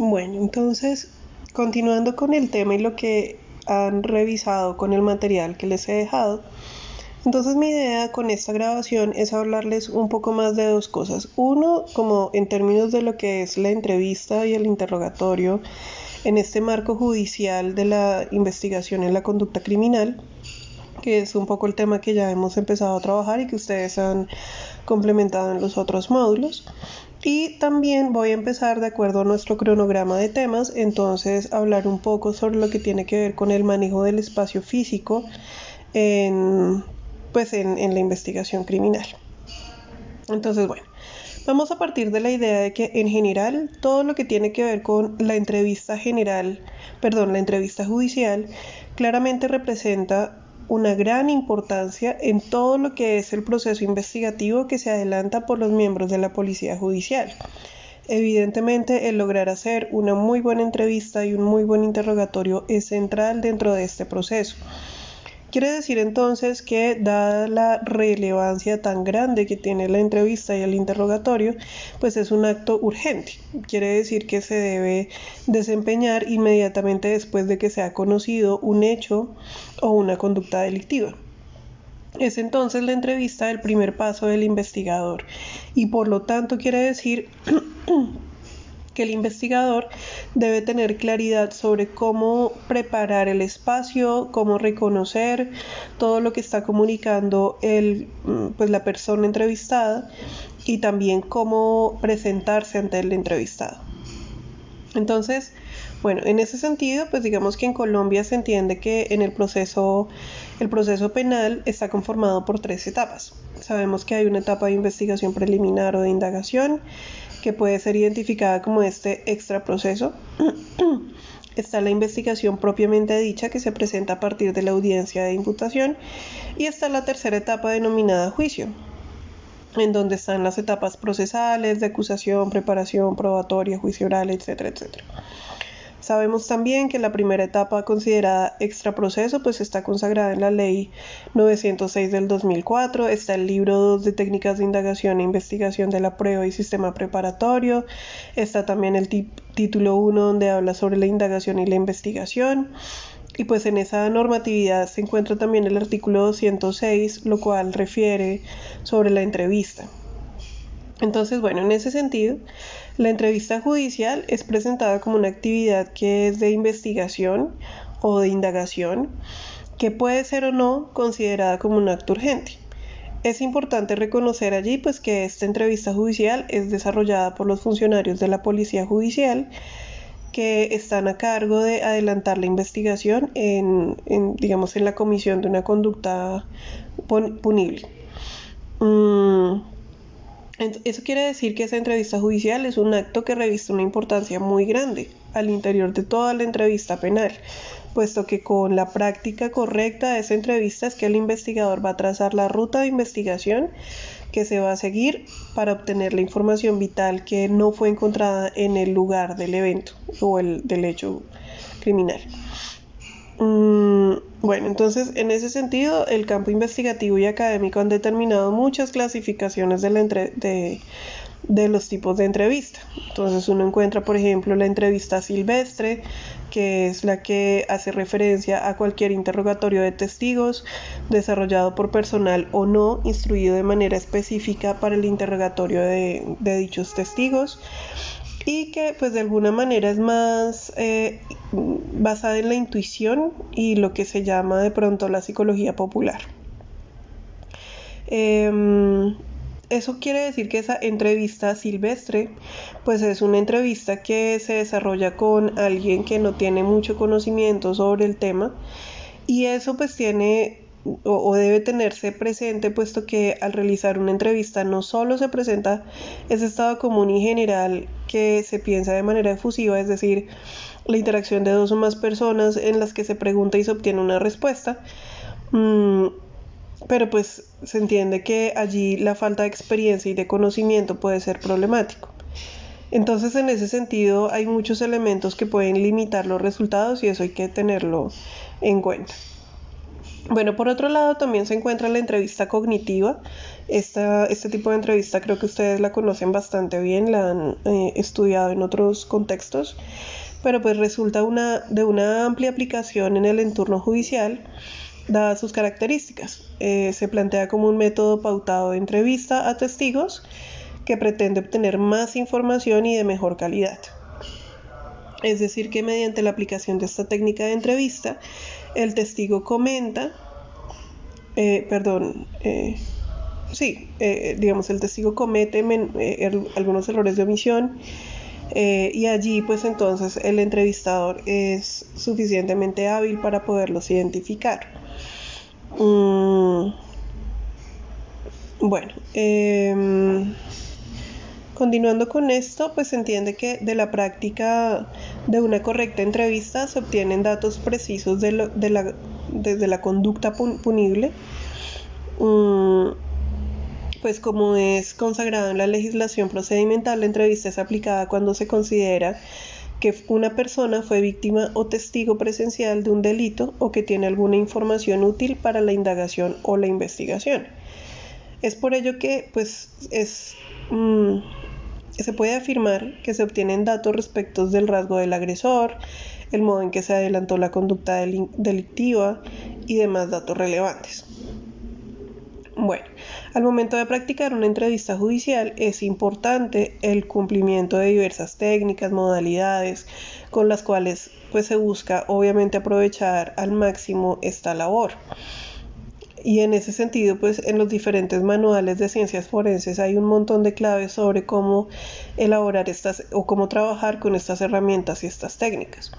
Bueno, entonces, continuando con el tema y lo que han revisado con el material que les he dejado, entonces mi idea con esta grabación es hablarles un poco más de dos cosas. Uno, como en términos de lo que es la entrevista y el interrogatorio en este marco judicial de la investigación en la conducta criminal, que es un poco el tema que ya hemos empezado a trabajar y que ustedes han complementado en los otros módulos. Y también voy a empezar de acuerdo a nuestro cronograma de temas, entonces hablar un poco sobre lo que tiene que ver con el manejo del espacio físico en pues en, la investigación criminal. Entonces, bueno, vamos a partir de la idea de que en general todo lo que tiene que ver con la entrevista general, perdón, la entrevista judicial, claramente representa una gran importancia en todo lo que es el proceso investigativo que se adelanta por los miembros de la Policía Judicial. Evidentemente, el lograr hacer una muy buena entrevista y un muy buen interrogatorio es central dentro de este proceso. Quiere decir entonces que, dada la relevancia tan grande que tiene la entrevista y el interrogatorio, pues es un acto urgente. Quiere decir que se debe desempeñar inmediatamente después de que se ha conocido un hecho o una conducta delictiva. Es entonces la entrevista el primer paso del investigador y por lo tanto quiere decir que el investigador debe tener claridad sobre cómo preparar el espacio, cómo reconocer todo lo que está comunicando el, mm, pues, la persona entrevistada y también cómo presentarse ante el entrevistado. Entonces, bueno, en ese sentido, pues digamos que en Colombia se entiende que en el proceso, el proceso penal está conformado por tres etapas. Sabemos que hay una etapa de investigación preliminar o de indagación, que puede ser identificada como este extra proceso. está la investigación propiamente dicha que se presenta a partir de la audiencia de imputación y está la tercera etapa denominada juicio, en donde están las etapas procesales, de acusación, preparación, probatoria, juicio oral, etcétera, etcétera. Sabemos también que la primera etapa considerada extraproceso pues está consagrada en la ley 906 del 2004, está el libro 2 de técnicas de indagación e investigación de la prueba y sistema preparatorio, está también el título 1 donde habla sobre la indagación y la investigación. Y pues en esa normatividad se encuentra también el artículo 206, lo cual refiere sobre la entrevista. Entonces, bueno, en ese sentido, la entrevista judicial es presentada como una actividad que es de investigación o de indagación que puede ser o no considerada como un acto urgente. Es importante reconocer allí pues que esta entrevista judicial es desarrollada por los funcionarios de la Policía Judicial que están a cargo de adelantar la investigación en, digamos en la comisión de una conducta punible. Mm, eso quiere decir que esa entrevista judicial es un acto que reviste una importancia muy grande al interior de toda la entrevista penal, puesto que con la práctica correcta de esa entrevista es que el investigador va a trazar la ruta de investigación que se va a seguir para obtener la información vital que no fue encontrada en el lugar del evento o el, del hecho criminal. Mm, bueno, entonces en ese sentido el campo investigativo y académico han determinado muchas clasificaciones de, los tipos de entrevista. Entonces uno encuentra, por ejemplo, la entrevista silvestre, que es la que hace referencia a cualquier interrogatorio de testigos desarrollado por personal o no instruido de manera específica para el interrogatorio de dichos testigos y que pues de alguna manera es más eh, basada en la intuición y lo que se llama de pronto la psicología popular. Em, eso quiere decir que esa entrevista silvestre, pues es una entrevista que se desarrolla con alguien que no tiene mucho conocimiento sobre el tema y eso pues tiene o, debe tenerse presente, puesto que al realizar una entrevista no solo se presenta ese estado común y general que se piensa de manera efusiva, es decir, la interacción de dos o más personas en las que se pregunta y se obtiene una respuesta, mm, pero pues se entiende que allí la falta de experiencia y de conocimiento puede ser problemático. Entonces, en ese sentido, hay muchos elementos que pueden limitar los resultados y eso hay que tenerlo en cuenta. Bueno, por otro lado también se encuentra la entrevista cognitiva. Esta, este tipo de entrevista creo que ustedes la conocen bastante bien, la han eh, estudiado en otros contextos, pero pues resulta una, de una amplia aplicación en el entorno judicial dadas sus características. Eh, se plantea como un método pautado de entrevista a testigos que pretende obtener más información y de mejor calidad. Es decir, que mediante la aplicación de esta técnica de entrevista, el testigo comenta, eh, perdón, eh, sí, eh, digamos, el testigo comete er, algunos errores de omisión y allí pues entonces el entrevistador es suficientemente hábil para poderlos identificar. Mm, bueno, em, Continuando con esto, pues se entiende que de la práctica de una correcta entrevista se obtienen datos precisos de, la, desde la conducta punible, mm, pues como es consagrado en la legislación procedimental, la entrevista es aplicada cuando se considera que una persona fue víctima o testigo presencial de un delito o que tiene alguna información útil para la indagación o la investigación. Es por ello que pues es mm, se puede afirmar que se obtienen datos respecto del rasgo del agresor, el modo en que se adelantó la conducta delictiva y demás datos relevantes. Bueno, al momento de practicar una entrevista judicial es importante el cumplimiento de diversas técnicas, modalidades con las cuales pues se busca obviamente aprovechar al máximo esta labor. Y en ese sentido, pues en los diferentes manuales de ciencias forenses hay un montón de claves sobre cómo elaborar estas o cómo trabajar con estas herramientas y estas técnicas.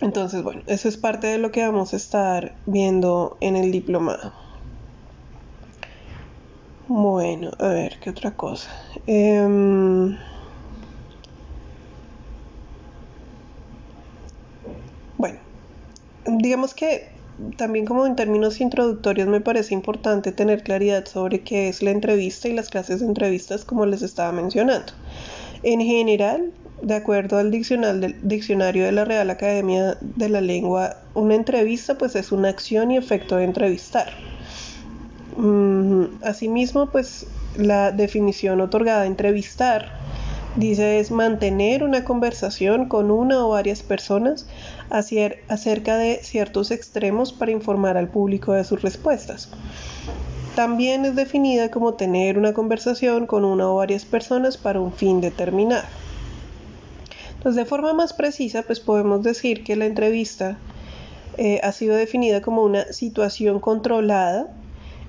Entonces, bueno, eso es parte de lo que vamos a estar viendo en el diplomado. Bueno, a ver, ¿qué otra cosa? Em, bueno, digamos que también como en términos introductorios me parece importante tener claridad sobre qué es la entrevista y las clases de entrevistas como les estaba mencionando. En general, de acuerdo al diccionario de la Real Academia de la Lengua, una entrevista pues es una acción y efecto de entrevistar. Mm, asimismo, pues la definición otorgada de entrevistar Dice es mantener una conversación con una o varias personas acerca de ciertos extremos para informar al público de sus respuestas. También es definida como tener una conversación con una o varias personas para un fin determinado. Entonces, de forma más precisa, pues podemos decir que la entrevista eh, ha sido definida como una situación controlada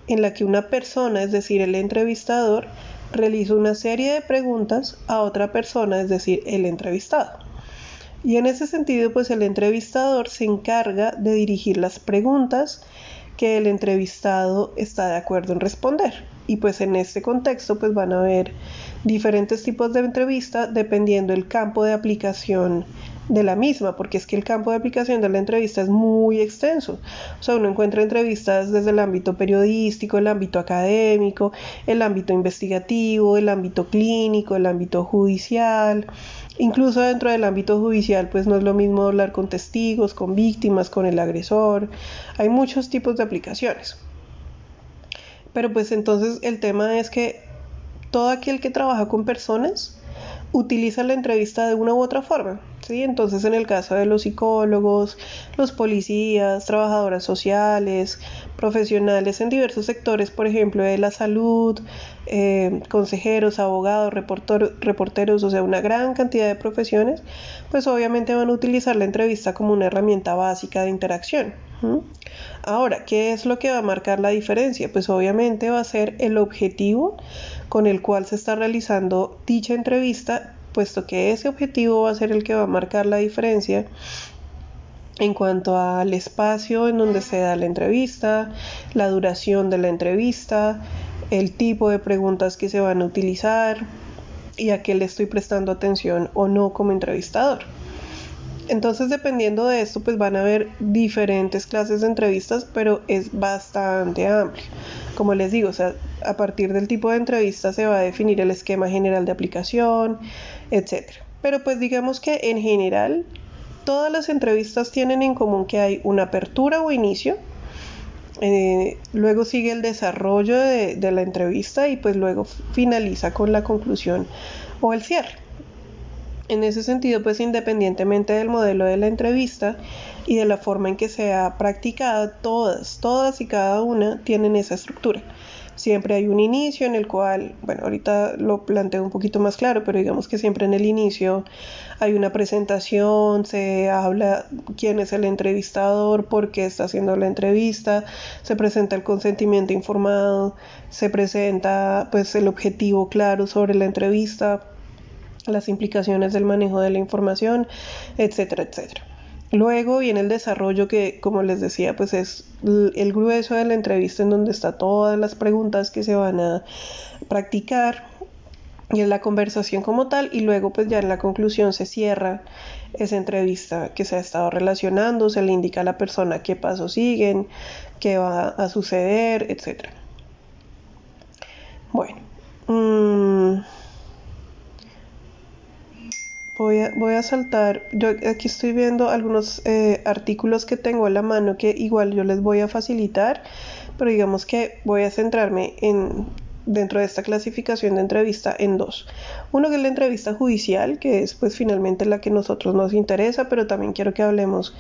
en la que una persona, es decir, el entrevistador, realiza una serie de preguntas a otra persona, es decir, el entrevistado. Y en ese sentido, pues el entrevistador se encarga de dirigir las preguntas que el entrevistado está de acuerdo en responder. Y pues en este contexto, pues van a haber diferentes tipos de entrevista dependiendo del campo de aplicación de la misma, porque es que el campo de aplicación de la entrevista es muy extenso. O sea, uno encuentra entrevistas desde el ámbito periodístico, el ámbito académico, el ámbito investigativo, el ámbito clínico, el ámbito judicial. Incluso dentro del ámbito judicial, pues no es lo mismo hablar con testigos, con víctimas, con el agresor. Hay muchos tipos de aplicaciones. Pero pues entonces el tema es que todo aquel que trabaja con personas utiliza la entrevista de una u otra forma. ¿sí? Entonces, en el caso de los psicólogos, los policías, trabajadoras sociales, profesionales en diversos sectores, por ejemplo, de la salud, eh, consejeros, abogados, reporteros, o sea, una gran cantidad de profesiones, pues obviamente van a utilizar la entrevista como una herramienta básica de interacción. Ahora, ¿qué es lo que va a marcar la diferencia? Pues obviamente va a ser el objetivo con el cual se está realizando dicha entrevista, puesto que ese objetivo va a ser el que va a marcar la diferencia en cuanto al espacio en donde se da la entrevista, la duración de la entrevista, el tipo de preguntas que se van a utilizar y a qué le estoy prestando atención o no como entrevistador. Entonces, dependiendo de esto, pues van a haber diferentes clases de entrevistas, pero es bastante amplio como les digo, o sea, a partir del tipo de entrevista se va a definir el esquema general de aplicación, etc. Pero pues digamos que en general Todas las entrevistas tienen en común que hay una apertura o inicio, eh, luego sigue el desarrollo de, de, la entrevista y pues luego finaliza con la conclusión o el cierre. En ese sentido, pues independientemente del modelo de la entrevista y de la forma en que sea practicada, todas, todas y cada una tienen esa estructura. Siempre hay un inicio en el cual, bueno, ahorita lo planteo un poquito más claro, pero digamos que siempre en el inicio hay una presentación, se habla quién es el entrevistador, por qué está haciendo la entrevista, se presenta el consentimiento informado, se presenta pues el objetivo claro sobre la entrevista, las implicaciones del manejo de la información, etcétera, etcétera. Luego viene el desarrollo que, como les decía, pues es el grueso de la entrevista en donde está todas las preguntas que se van a practicar y en la conversación como tal y luego pues ya en la conclusión se cierra esa entrevista que se ha estado relacionando, se le indica a la persona qué pasos siguen, qué va a suceder, etc. Bueno. Mmm, Voy a, saltar, yo aquí estoy viendo algunos eh, artículos que tengo a la mano que igual yo les voy a facilitar, pero digamos que voy a centrarme en dentro de esta clasificación de entrevista en dos. Uno que es la entrevista judicial, que es pues finalmente la que a nosotros nos interesa, pero también quiero que hablemos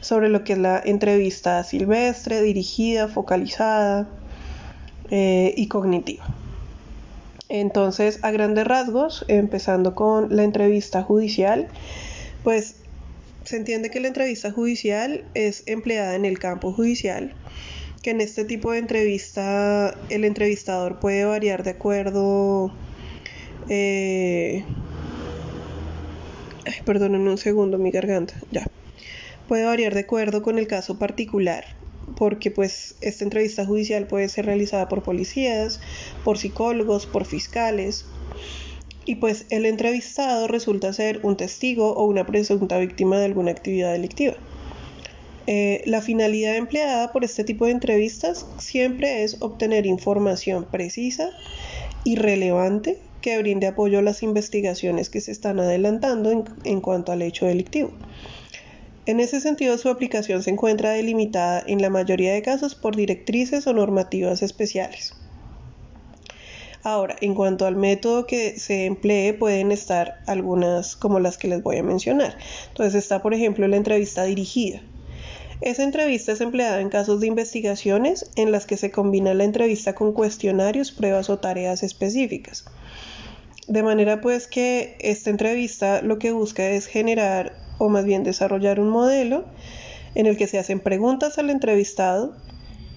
sobre lo que es la entrevista silvestre, dirigida, focalizada eh, y cognitiva. Entonces, a grandes rasgos, empezando con la entrevista judicial, pues se entiende que la entrevista judicial es empleada en el campo judicial, que en este tipo de entrevista el entrevistador puede variar de acuerdo... Eh, un segundo mi garganta, ya. Puede variar de acuerdo con el caso particular porque pues esta entrevista judicial puede ser realizada por policías, por psicólogos, por fiscales, y pues el entrevistado resulta ser un testigo o una presunta víctima de alguna actividad delictiva. Eh, la finalidad empleada por este tipo de entrevistas siempre es obtener información precisa y relevante que brinde apoyo a las investigaciones que se están adelantando en cuanto al hecho delictivo. En ese sentido, su aplicación se encuentra delimitada en la mayoría de casos por directrices o normativas especiales. Ahora, en cuanto al método que se emplee, pueden estar algunas como las que les voy a mencionar. Entonces está, por ejemplo, la entrevista dirigida. Esa entrevista es empleada en casos de investigaciones en las que se combina la entrevista con cuestionarios, pruebas o tareas específicas. De manera pues que esta entrevista lo que busca es generar o más bien desarrollar un modelo en el que se hacen preguntas al entrevistado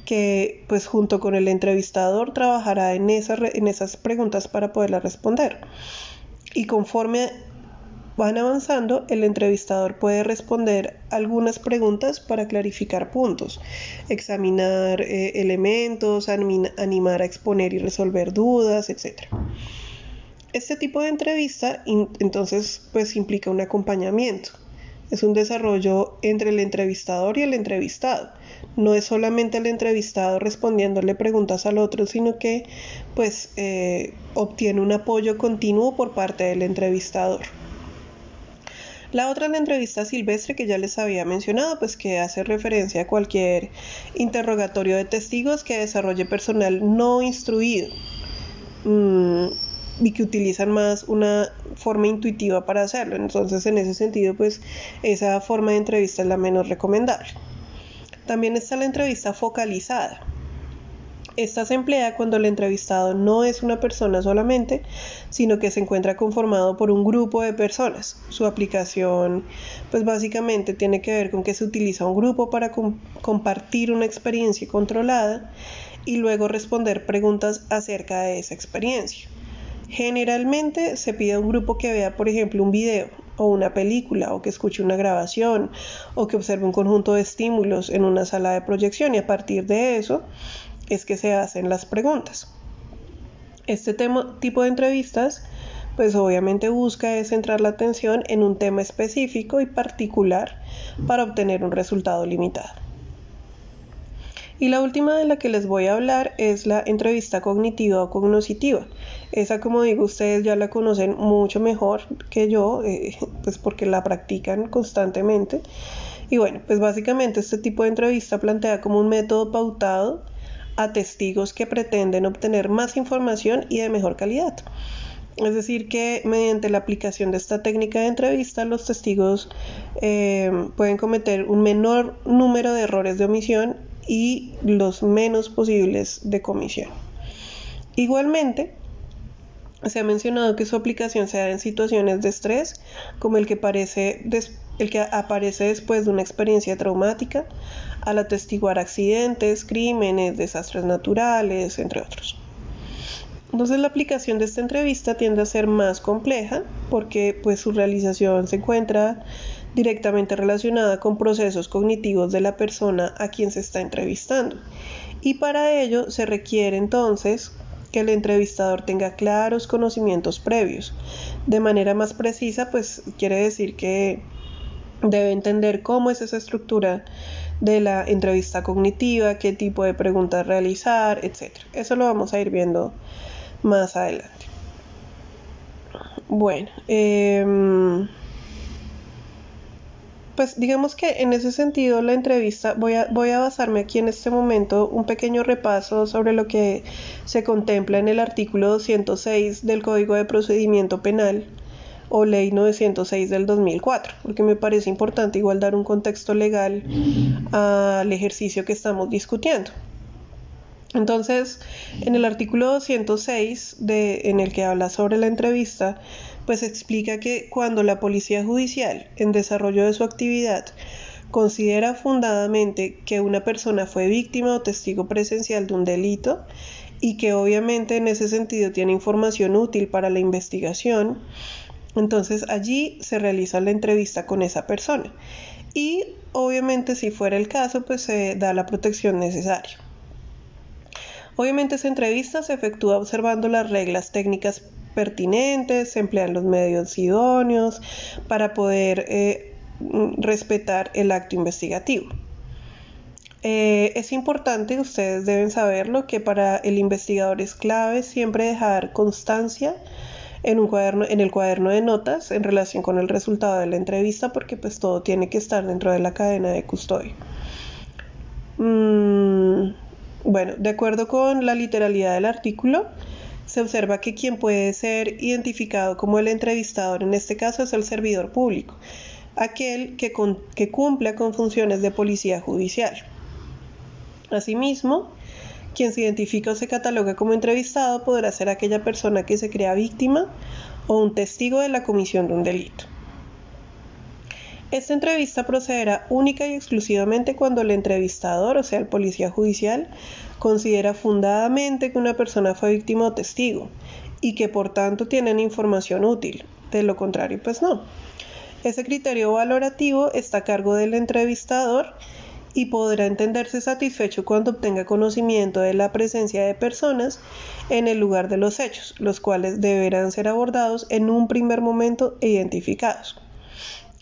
que pues junto con el entrevistador trabajará en, en esas preguntas para poderlas responder. Y conforme van avanzando, el entrevistador puede responder algunas preguntas para clarificar puntos, examinar eh, elementos, animar a exponer y resolver dudas, etc. Este tipo de entrevista entonces pues implica un acompañamiento es un desarrollo entre el entrevistador y el entrevistado. No es solamente el entrevistado respondiéndole preguntas al otro, sino que pues eh, obtiene un apoyo continuo por parte del entrevistador. La otra es la entrevista silvestre que ya les había mencionado, pues que hace referencia a cualquier interrogatorio de testigos que desarrolle personal no instruido. Mm, y que utilizan más una forma intuitiva para hacerlo. Entonces, en ese sentido, pues esa forma de entrevista es la menos recomendable. También está la entrevista focalizada. Esta se emplea cuando el entrevistado no es una persona solamente, sino que se encuentra conformado por un grupo de personas. Su aplicación, pues básicamente tiene que ver con que se utiliza un grupo para compartir una experiencia controlada y luego responder preguntas acerca de esa experiencia. Generalmente se pide a un grupo que vea, por ejemplo, un video o una película o que escuche una grabación o que observe un conjunto de estímulos en una sala de proyección y a partir de eso es que se hacen las preguntas. Este tipo de entrevistas pues obviamente busca centrar la atención en un tema específico y particular para obtener un resultado limitado. Y la última de la que les voy a hablar es la entrevista cognitiva o cognoscitiva. Esa, como digo, ustedes ya la conocen mucho mejor que yo, eh, pues porque la practican constantemente. Y bueno, pues básicamente este tipo de entrevista plantea como un método pautado a testigos que pretenden obtener más información y de mejor calidad. Es decir, que mediante la aplicación de esta técnica de entrevista, los testigos eh, pueden cometer un menor número de errores de omisión y los menos posibles de comisión. Igualmente, se ha mencionado que su aplicación se da en situaciones de estrés, como el que, aparece después de una experiencia traumática, al atestiguar accidentes, crímenes, desastres naturales, entre otros. Entonces la aplicación de esta entrevista tiende a ser más compleja porque pues su realización se encuentra directamente relacionada con procesos cognitivos de la persona a quien se está entrevistando. Y para ello se requiere entonces que el entrevistador tenga claros conocimientos previos. De manera más precisa, pues quiere decir que debe entender cómo es esa estructura de la entrevista cognitiva, qué tipo de preguntas realizar, etc. Eso lo vamos a ir viendo más adelante. Bueno, eh, pues digamos que en ese sentido la entrevista voy a, voy a basarme aquí en este momento un pequeño repaso sobre lo que se contempla en el artículo 206 del Código de Procedimiento Penal o Ley 906 del 2004, porque me parece importante igual dar un contexto legal al ejercicio que estamos discutiendo. Entonces, en el artículo 206 de, en el que habla sobre la entrevista, pues explica que cuando la Policía Judicial, en desarrollo de su actividad, considera fundadamente que una persona fue víctima o testigo presencial de un delito y que obviamente en ese sentido tiene información útil para la investigación, entonces allí se realiza la entrevista con esa persona y obviamente si fuera el caso pues se da la protección necesaria. Obviamente esa entrevista se efectúa observando las reglas técnicas pertinentes, se emplean los medios idóneos para poder eh, respetar el acto investigativo. Eh, es importante, ustedes deben saberlo, que para el investigador es clave siempre dejar constancia en, un cuaderno, en el cuaderno de notas en relación con el resultado de la entrevista porque pues todo tiene que estar dentro de la cadena de custodia. Mm, bueno, de acuerdo con la literalidad del artículo, se observa que quien puede ser identificado como el entrevistador en este caso es el servidor público, aquel que, que cumpla con funciones de policía judicial. Asimismo, quien se identifica o se cataloga como entrevistado podrá ser aquella persona que se crea víctima o un testigo de la comisión de un delito. Esta entrevista procederá única y exclusivamente cuando el entrevistador, o sea, el policía judicial, considera fundadamente que una persona fue víctima o testigo y que por tanto tienen información útil. De lo contrario, pues no. Ese criterio valorativo está a cargo del entrevistador y podrá entenderse satisfecho cuando obtenga conocimiento de la presencia de personas en el lugar de los hechos, los cuales deberán ser abordados en un primer momento e identificados.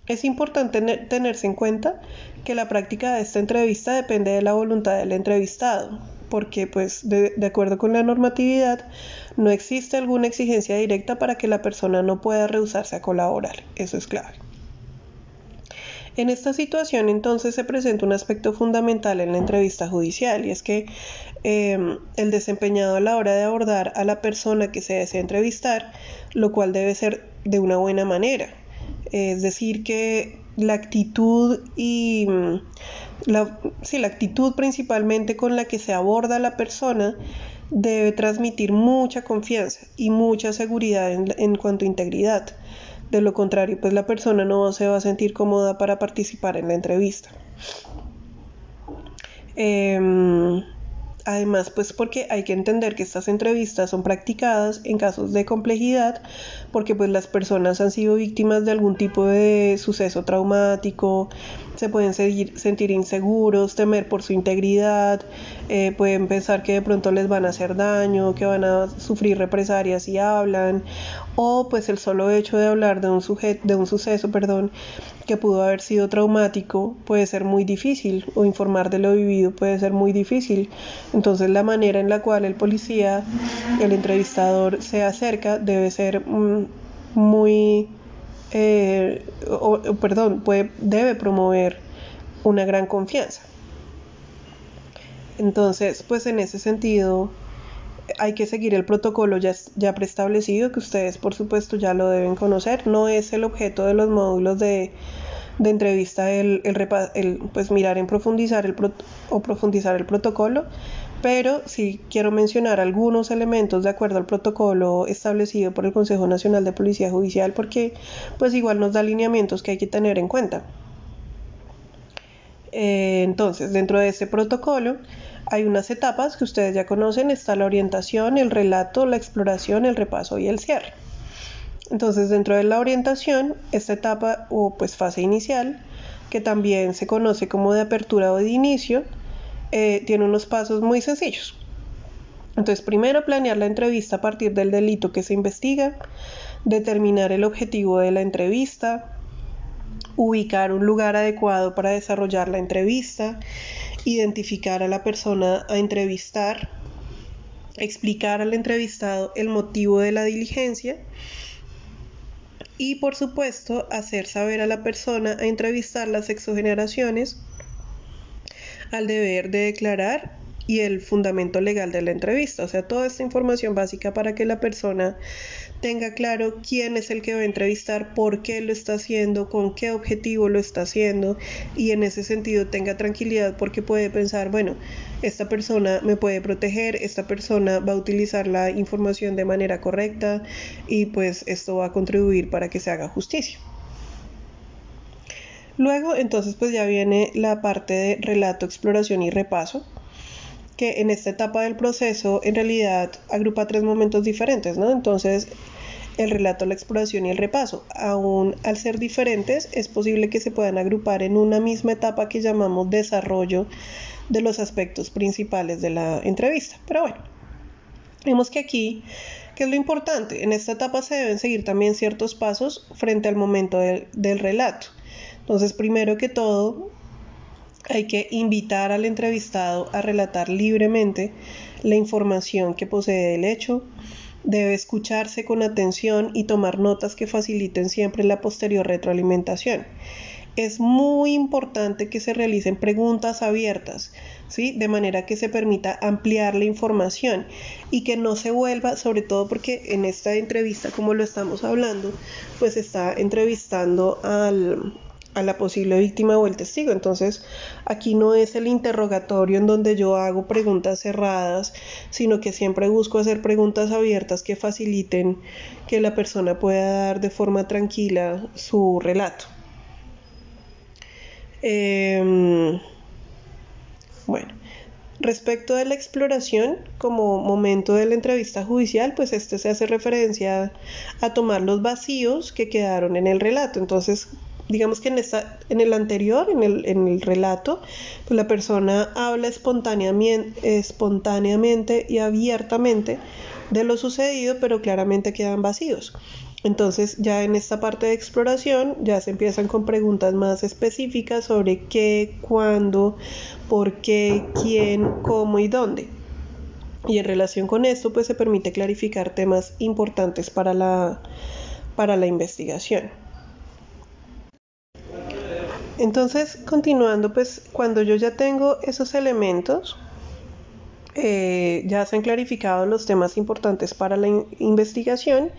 Es importante tenerse en cuenta que la práctica de esta entrevista depende de la voluntad del entrevistado, porque pues de, acuerdo con la normatividad no existe alguna exigencia directa para que la persona no pueda rehusarse a colaborar. Eso es clave. En esta situación entonces se presenta un aspecto fundamental en la entrevista judicial y es que em, el desempeñado a la hora de abordar a la persona que se desea entrevistar, lo cual debe ser de una buena manera, es decir, que la actitud y mm, la, la actitud principalmente con la que se aborda a la persona debe transmitir mucha confianza y mucha seguridad en, cuanto a integridad. De lo contrario, pues la persona no se va a sentir cómoda para participar en la entrevista. Em, Además, pues porque hay que entender que estas entrevistas son practicadas en casos de complejidad, porque pues las personas han sido víctimas de algún tipo de suceso traumático, se pueden sentir inseguros, temer por su integridad, eh, pueden pensar que de pronto les van a hacer daño, que van a sufrir represalias si hablan, o pues el solo hecho de hablar de un, sujeto, de un suceso perdón, que pudo haber sido traumático puede ser muy difícil o informar de lo vivido puede ser muy difícil. Entonces la manera en la cual el policía, el entrevistador se acerca debe ser mm, muy, eh, perdón, puede, debe promover una gran confianza. Entonces, pues en ese sentido, hay que seguir el protocolo ya, ya preestablecido, que ustedes por supuesto ya lo deben conocer. No es el objeto de los módulos de, entrevista el, el, pues mirar en profundizar el o profundizar el protocolo, pero sí quiero mencionar algunos elementos de acuerdo al protocolo establecido por el Consejo Nacional de Policía Judicial, porque pues igual nos da alineamientos que hay que tener en cuenta. Eh, entonces, dentro de este protocolo, hay unas etapas que ustedes ya conocen, está la orientación, el relato, la exploración, el repaso y el cierre. Entonces, dentro de la orientación, esta etapa o pues fase inicial, que también se conoce como de apertura o de inicio, eh, tiene unos pasos muy sencillos. Entonces, primero planear la entrevista a partir del delito que se investiga, determinar el objetivo de la entrevista, ubicar un lugar adecuado para desarrollar la entrevista, identificar a la persona a entrevistar, explicar al entrevistado el motivo de la diligencia y por supuesto hacer saber a la persona a entrevistar las exogeneraciones al deber de declarar y el fundamento legal de la entrevista, o sea, toda esta información básica para que la persona tenga claro quién es el que va a entrevistar, por qué lo está haciendo, con qué objetivo lo está haciendo y en ese sentido tenga tranquilidad porque puede pensar, bueno, esta persona me puede proteger, esta persona va a utilizar la información de manera correcta y pues esto va a contribuir para que se haga justicia. Luego entonces pues ya viene la parte de relato, exploración y repaso que en esta etapa del proceso en realidad agrupa tres momentos diferentes, ¿no? Entonces, el relato, la exploración y el repaso. Aún al ser diferentes, es posible que se puedan agrupar en una misma etapa que llamamos desarrollo de los aspectos principales de la entrevista. Pero bueno, vemos que aquí, ¿qué es lo importante? En esta etapa se deben seguir también ciertos pasos frente al momento del, del relato. Entonces, primero que todo, hay que invitar al entrevistado a relatar libremente la información que posee del hecho. Debe escucharse con atención y tomar notas que faciliten siempre la posterior retroalimentación. Es muy importante que se realicen preguntas abiertas, ¿sí? De manera que se permita ampliar la información y que no se vuelva, sobre todo porque en esta entrevista, como lo estamos hablando, pues está entrevistando al, a la posible víctima o el testigo. Entonces, aquí no es el interrogatorio en donde yo hago preguntas cerradas, sino que siempre busco hacer preguntas abiertas que faciliten que la persona pueda dar de forma tranquila su relato. Em, bueno, respecto de la exploración, como momento de la entrevista judicial, pues este se hace referencia a tomar los vacíos que quedaron en el relato. Entonces, digamos que en, esta, en el anterior, en el, en el relato, pues la persona habla espontáneamente, espontáneamente y abiertamente de lo sucedido, pero claramente quedan vacíos. Entonces ya en esta parte de exploración ya se empiezan con preguntas más específicas sobre qué, cuándo, por qué, quién, cómo y dónde. Y en relación con esto pues se permite clarificar temas importantes para la, para la investigación. Entonces, continuando, pues cuando yo ya tengo esos elementos, eh, ya se han clarificado los temas importantes para la investigación,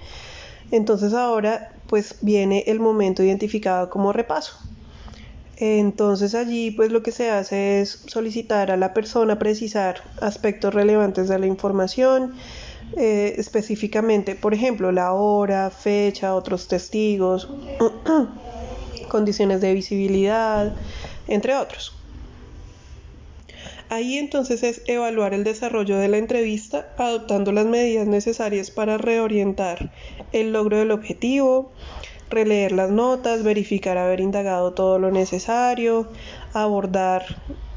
entonces ahora pues viene el momento identificado como repaso. Entonces allí pues lo que se hace es solicitar a la persona precisar aspectos relevantes de la información, eh, específicamente, por ejemplo, la hora, fecha, otros testigos. condiciones de visibilidad, entre otros. Ahí entonces es evaluar el desarrollo de la entrevista adoptando las medidas necesarias para reorientar el logro del objetivo, releer las notas, verificar haber indagado todo lo necesario, abordar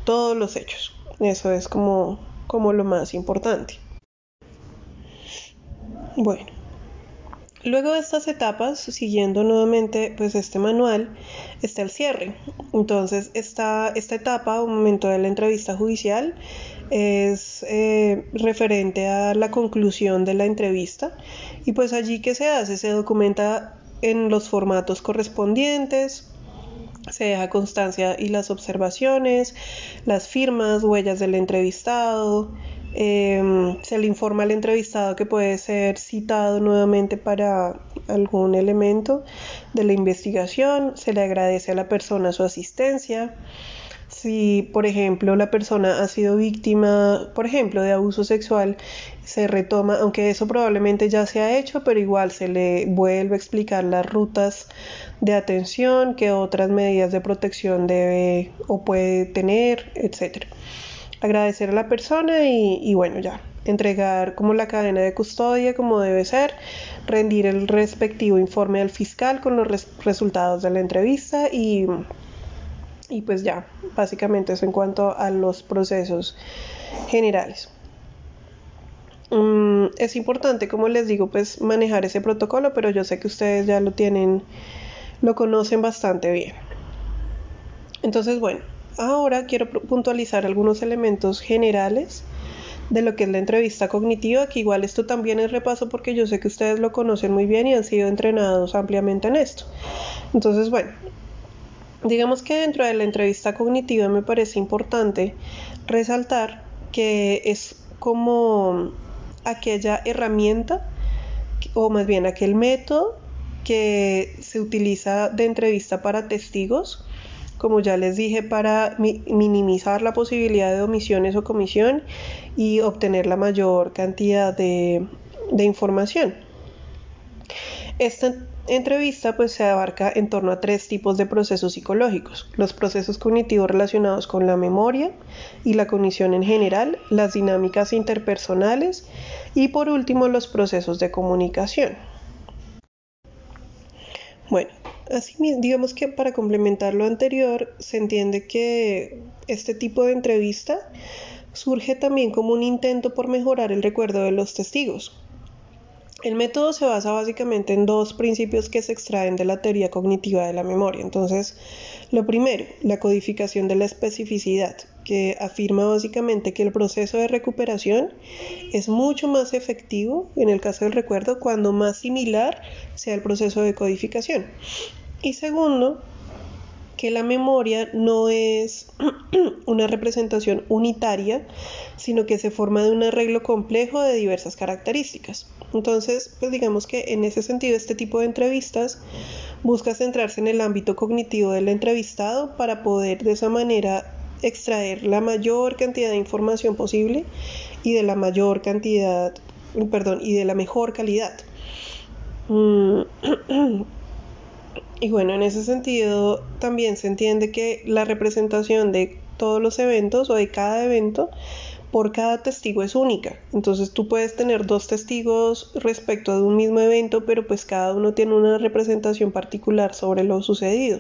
todos los hechos. Eso es como, como lo más importante. Bueno, Luego de estas etapas, siguiendo nuevamente pues este manual, está el cierre. Entonces, esta, esta etapa, un momento de la entrevista judicial, es eh, referente a la conclusión de la entrevista y pues allí que se hace, se documenta en los formatos correspondientes, se deja constancia y las observaciones, las firmas, huellas del entrevistado, em, se le informa al entrevistado que puede ser citado nuevamente para algún elemento de la investigación, se le agradece a la persona su asistencia. Si, por ejemplo, la persona ha sido víctima, por ejemplo, de abuso sexual, se retoma, aunque eso probablemente ya se ha hecho, pero igual se le vuelve a explicar las rutas de atención, qué otras medidas de protección debe o puede tener, etc. Agradecer a la persona y, y bueno, ya, entregar como la cadena de custodia como debe ser, rendir el respectivo informe al fiscal con los resultados de la entrevista y, y pues ya, básicamente eso en cuanto a los procesos generales. Mm, es importante, como les digo, pues manejar ese protocolo, pero yo sé que ustedes ya lo tienen, lo conocen bastante bien. Entonces, bueno, ahora quiero puntualizar algunos elementos generales de lo que es la entrevista cognitiva, que igual esto también es repaso porque yo sé que ustedes lo conocen muy bien y han sido entrenados ampliamente en esto. Entonces, bueno, digamos que dentro de la entrevista cognitiva me parece importante resaltar que es como aquella herramienta o más bien aquel método que se utiliza de entrevista para testigos, como ya les dije, para minimizar la posibilidad de omisiones o comisión y obtener la mayor cantidad de, de información. Esta entrevista pues se abarca en torno a tres tipos de procesos psicológicos, los procesos cognitivos relacionados con la memoria y la cognición en general, las dinámicas interpersonales y por último los procesos de comunicación. Bueno, así digamos que para complementar lo anterior se entiende que este tipo de entrevista surge también como un intento por mejorar el recuerdo de los testigos, el método se basa básicamente en dos principios que se extraen de la teoría cognitiva de la memoria. Entonces, lo primero, la codificación de la especificidad, que afirma básicamente que el proceso de recuperación es mucho más efectivo en el caso del recuerdo cuando más similar sea el proceso de codificación. Y segundo, que la memoria no es una representación unitaria, sino que se forma de un arreglo complejo de diversas características. Entonces, pues digamos que en ese sentido este tipo de entrevistas busca centrarse en el ámbito cognitivo del entrevistado para poder de esa manera extraer la mayor cantidad de información posible y de la mayor cantidad, perdón, y de la mejor calidad. Y bueno, en ese sentido también se entiende que la representación de todos los eventos o de cada evento por cada testigo es única. Entonces tú puedes tener dos testigos respecto de un mismo evento, pero pues cada uno tiene una representación particular sobre lo sucedido.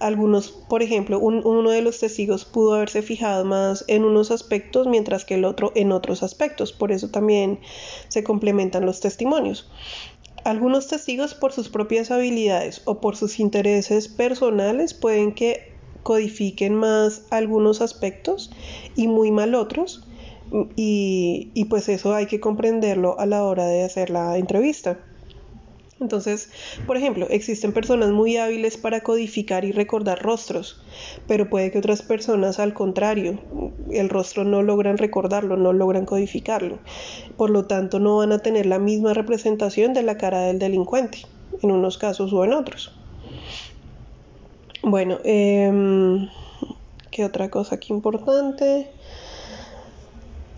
Algunos, por ejemplo, uno de los testigos pudo haberse fijado más en unos aspectos, mientras que el otro en otros aspectos. Por eso también se complementan los testimonios. Algunos testigos por sus propias habilidades o por sus intereses personales pueden que codifiquen más algunos aspectos y muy mal otros. Y, pues eso hay que comprenderlo a la hora de hacer la entrevista. Entonces, por ejemplo, existen personas muy hábiles para codificar y recordar rostros, pero puede que otras personas, al contrario, el rostro no logran recordarlo, no logran codificarlo. Por lo tanto, no van a tener la misma representación de la cara del delincuente, en unos casos o en otros. Bueno, eh, ¿qué otra cosa aquí importante?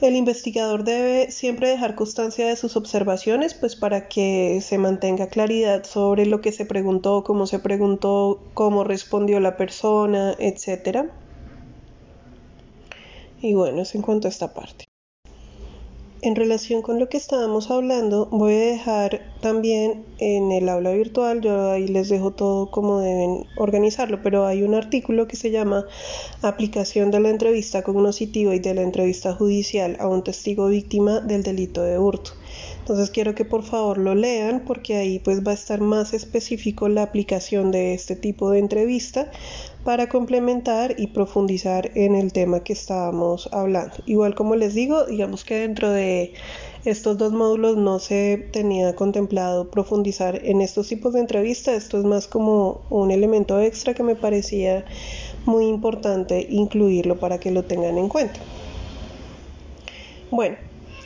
El investigador debe siempre dejar constancia de sus observaciones, pues para que se mantenga claridad sobre lo que se preguntó, cómo se preguntó, cómo respondió la persona, etc. Y bueno, es en cuanto a esta parte. En relación con lo que estábamos hablando, voy a dejar también en el aula virtual, yo ahí les dejo todo como deben organizarlo, pero hay un artículo que se llama Aplicación de la entrevista cognoscitiva y de la entrevista judicial a un testigo víctima del delito de hurto. Entonces quiero que por favor lo lean porque ahí pues va a estar más específico la aplicación de este tipo de entrevista para complementar y profundizar en el tema que estábamos hablando. Igual como les digo, digamos que dentro de estos dos módulos no se tenía contemplado profundizar en estos tipos de entrevistas. Esto es más como un elemento extra que me parecía muy importante incluirlo para que lo tengan en cuenta. Bueno,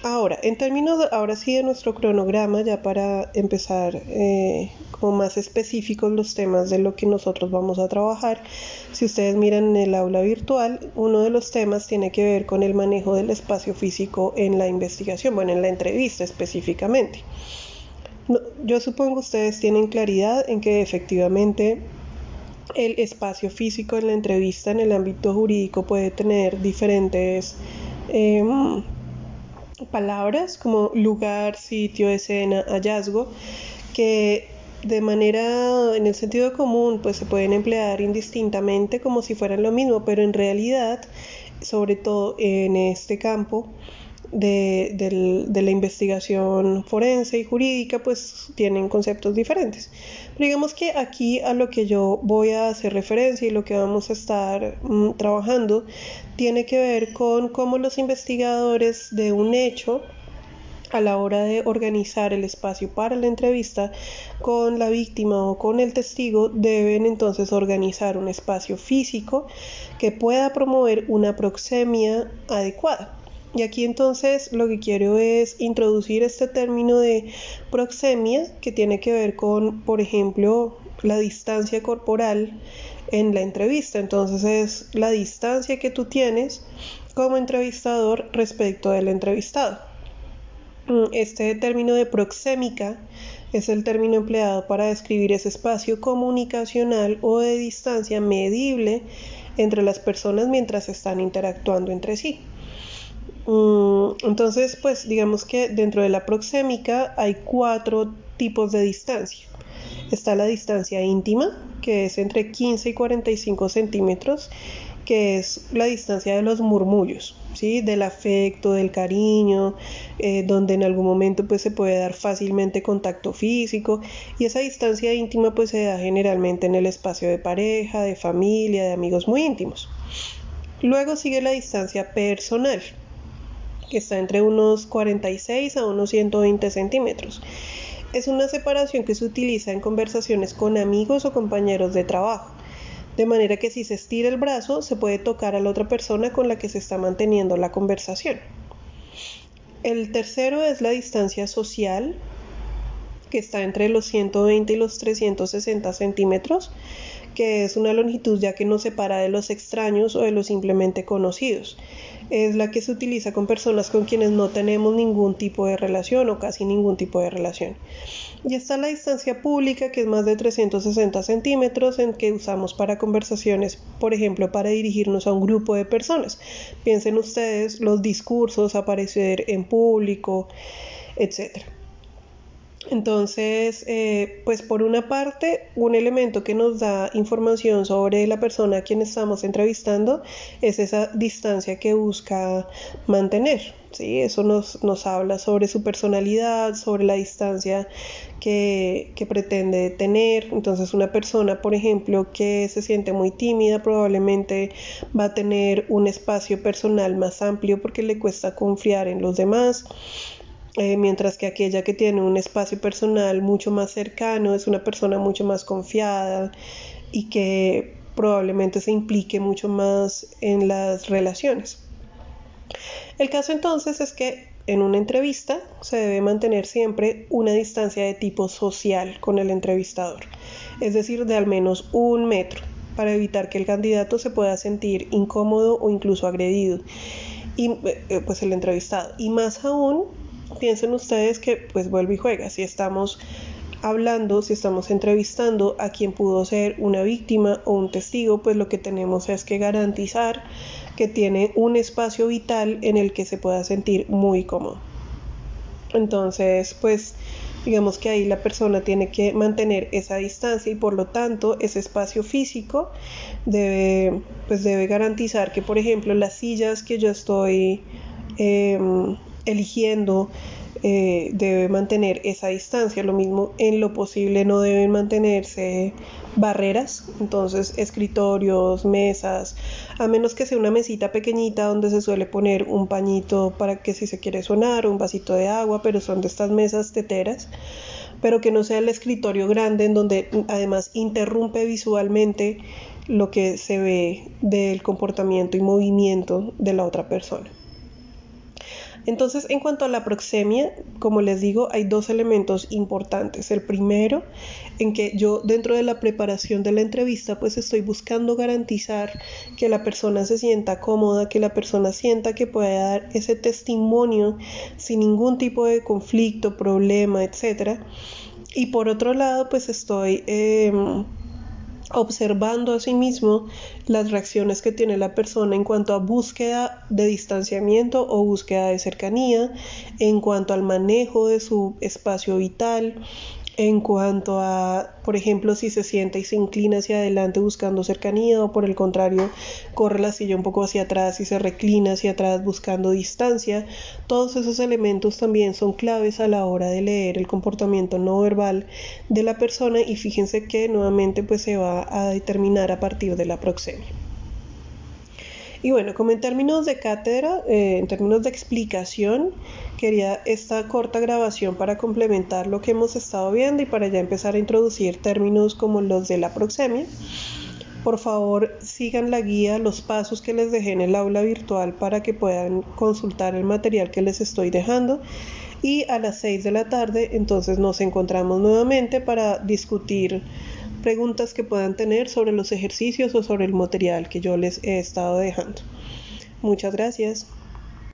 Ahora, en términos, ahora sí de nuestro cronograma, ya para empezar eh, como más específicos los temas de lo que nosotros vamos a trabajar, si ustedes miran en el aula virtual, uno de los temas tiene que ver con el manejo del espacio físico en la investigación, bueno, en la entrevista específicamente. yo supongo que ustedes tienen claridad en que efectivamente el espacio físico en la entrevista en el ámbito jurídico puede tener diferentes... Eh, palabras como lugar, sitio, escena, hallazgo, que de manera en el sentido común pues se pueden emplear indistintamente como si fueran lo mismo, pero en realidad, sobre todo en este campo, de, la investigación forense y jurídica pues tienen conceptos diferentes. digamos que aquí a lo que yo voy a hacer referencia y lo que vamos a estar mm, trabajando tiene que ver con cómo los investigadores de un hecho a la hora de organizar el espacio para la entrevista con la víctima o con el testigo deben entonces organizar un espacio físico que pueda promover una proxemia adecuada. Y aquí entonces lo que quiero es introducir este término de proxemia que tiene que ver con, por ejemplo, la distancia corporal en la entrevista. Entonces es la distancia que tú tienes como entrevistador respecto del entrevistado. Mm, este término de proxémica es el término empleado para describir ese espacio comunicacional o de distancia medible entre las personas mientras están interactuando entre sí. Mm, entonces, pues digamos que dentro de la proxémica hay cuatro tipos de distancia. Está la distancia íntima, que es entre 15 y 45 centímetros, que es la distancia de los murmullos, ¿sí? del afecto, del cariño, eh, donde en algún momento pues, se puede dar fácilmente contacto físico y esa distancia íntima pues, se da generalmente en el espacio de pareja, de familia, de amigos muy íntimos. Luego sigue la distancia personal, que está entre unos 46 a unos 120 centímetros. Es una separación que se utiliza en conversaciones con amigos o compañeros de trabajo, de manera que si se estira el brazo se puede tocar a la otra persona con la que se está manteniendo la conversación. El tercero es la distancia social, que está entre los 120 y los 360 centímetros, que es una longitud ya que nos separa de los extraños o de los simplemente conocidos es la que se utiliza con personas con quienes no tenemos ningún tipo de relación o casi ningún tipo de relación. Y está la distancia pública, que es más de 360 centímetros, en que usamos para conversaciones, por ejemplo, para dirigirnos a un grupo de personas. Piensen ustedes los discursos, aparecer en público, etcétera. Entonces, eh, pues por una parte, un elemento que nos da información sobre la persona a quien estamos entrevistando es esa distancia que busca mantener. ¿sí? Eso nos, nos habla sobre su personalidad, sobre la distancia que, que pretende tener. Entonces, una persona, por ejemplo, que se siente muy tímida, probablemente va a tener un espacio personal más amplio porque le cuesta confiar en los demás. Eh, mientras que aquella que tiene un espacio personal mucho más cercano es una persona mucho más confiada y que probablemente se implique mucho más en las relaciones. El caso entonces es que en una entrevista se debe mantener siempre una distancia de tipo social con el entrevistador, es decir, de al menos un metro, para evitar que el candidato se pueda sentir incómodo o incluso agredido, y eh, pues el entrevistado. Y más aún piensen ustedes que pues vuelve y juega, si estamos hablando, si estamos entrevistando a quien pudo ser una víctima o un testigo, pues lo que tenemos es que garantizar que tiene un espacio vital en el que se pueda sentir muy cómodo. Entonces, pues digamos que ahí la persona tiene que mantener esa distancia y por lo tanto ese espacio físico debe, pues debe garantizar que, por ejemplo, las sillas que yo estoy em, eligiendo eh, debe mantener esa distancia. Lo mismo en lo posible no deben mantenerse barreras, entonces escritorios, mesas, a menos que sea una mesita pequeñita donde se suele poner un pañito para que si se quiere sonar, un vasito de agua, pero son de estas mesas teteras, pero que no sea el escritorio grande en donde además interrumpe visualmente lo que se ve del comportamiento y movimiento de la otra persona. Entonces, en cuanto a la proxemia, como les digo, hay dos elementos importantes. El primero, en que yo dentro de la preparación de la entrevista, pues estoy buscando garantizar que la persona se sienta cómoda, que la persona sienta que puede dar ese testimonio sin ningún tipo de conflicto, problema, etc. Y por otro lado, pues estoy... Em, observando asimismo las reacciones que tiene la persona en cuanto a búsqueda de distanciamiento o búsqueda de cercanía, en cuanto al manejo de su espacio vital, en cuanto a, por ejemplo, si se sienta y se inclina hacia adelante buscando cercanía o por el contrario corre la silla un poco hacia atrás y se reclina hacia atrás buscando distancia, todos esos elementos también son claves a la hora de leer el comportamiento no verbal de la persona y fíjense que nuevamente pues se va a determinar a partir de la proxemia. Y bueno, como en términos de cátedra, eh, en términos de explicación, quería esta corta grabación para complementar lo que hemos estado viendo y para ya empezar a introducir términos como los de la proxemia. Por favor, sigan la guía, los pasos que les dejé en el aula virtual para que puedan consultar el material que les estoy dejando. Y a las 6 de la tarde, entonces nos encontramos nuevamente para discutir preguntas que puedan tener sobre los ejercicios o sobre el material que yo les he estado dejando. Muchas gracias.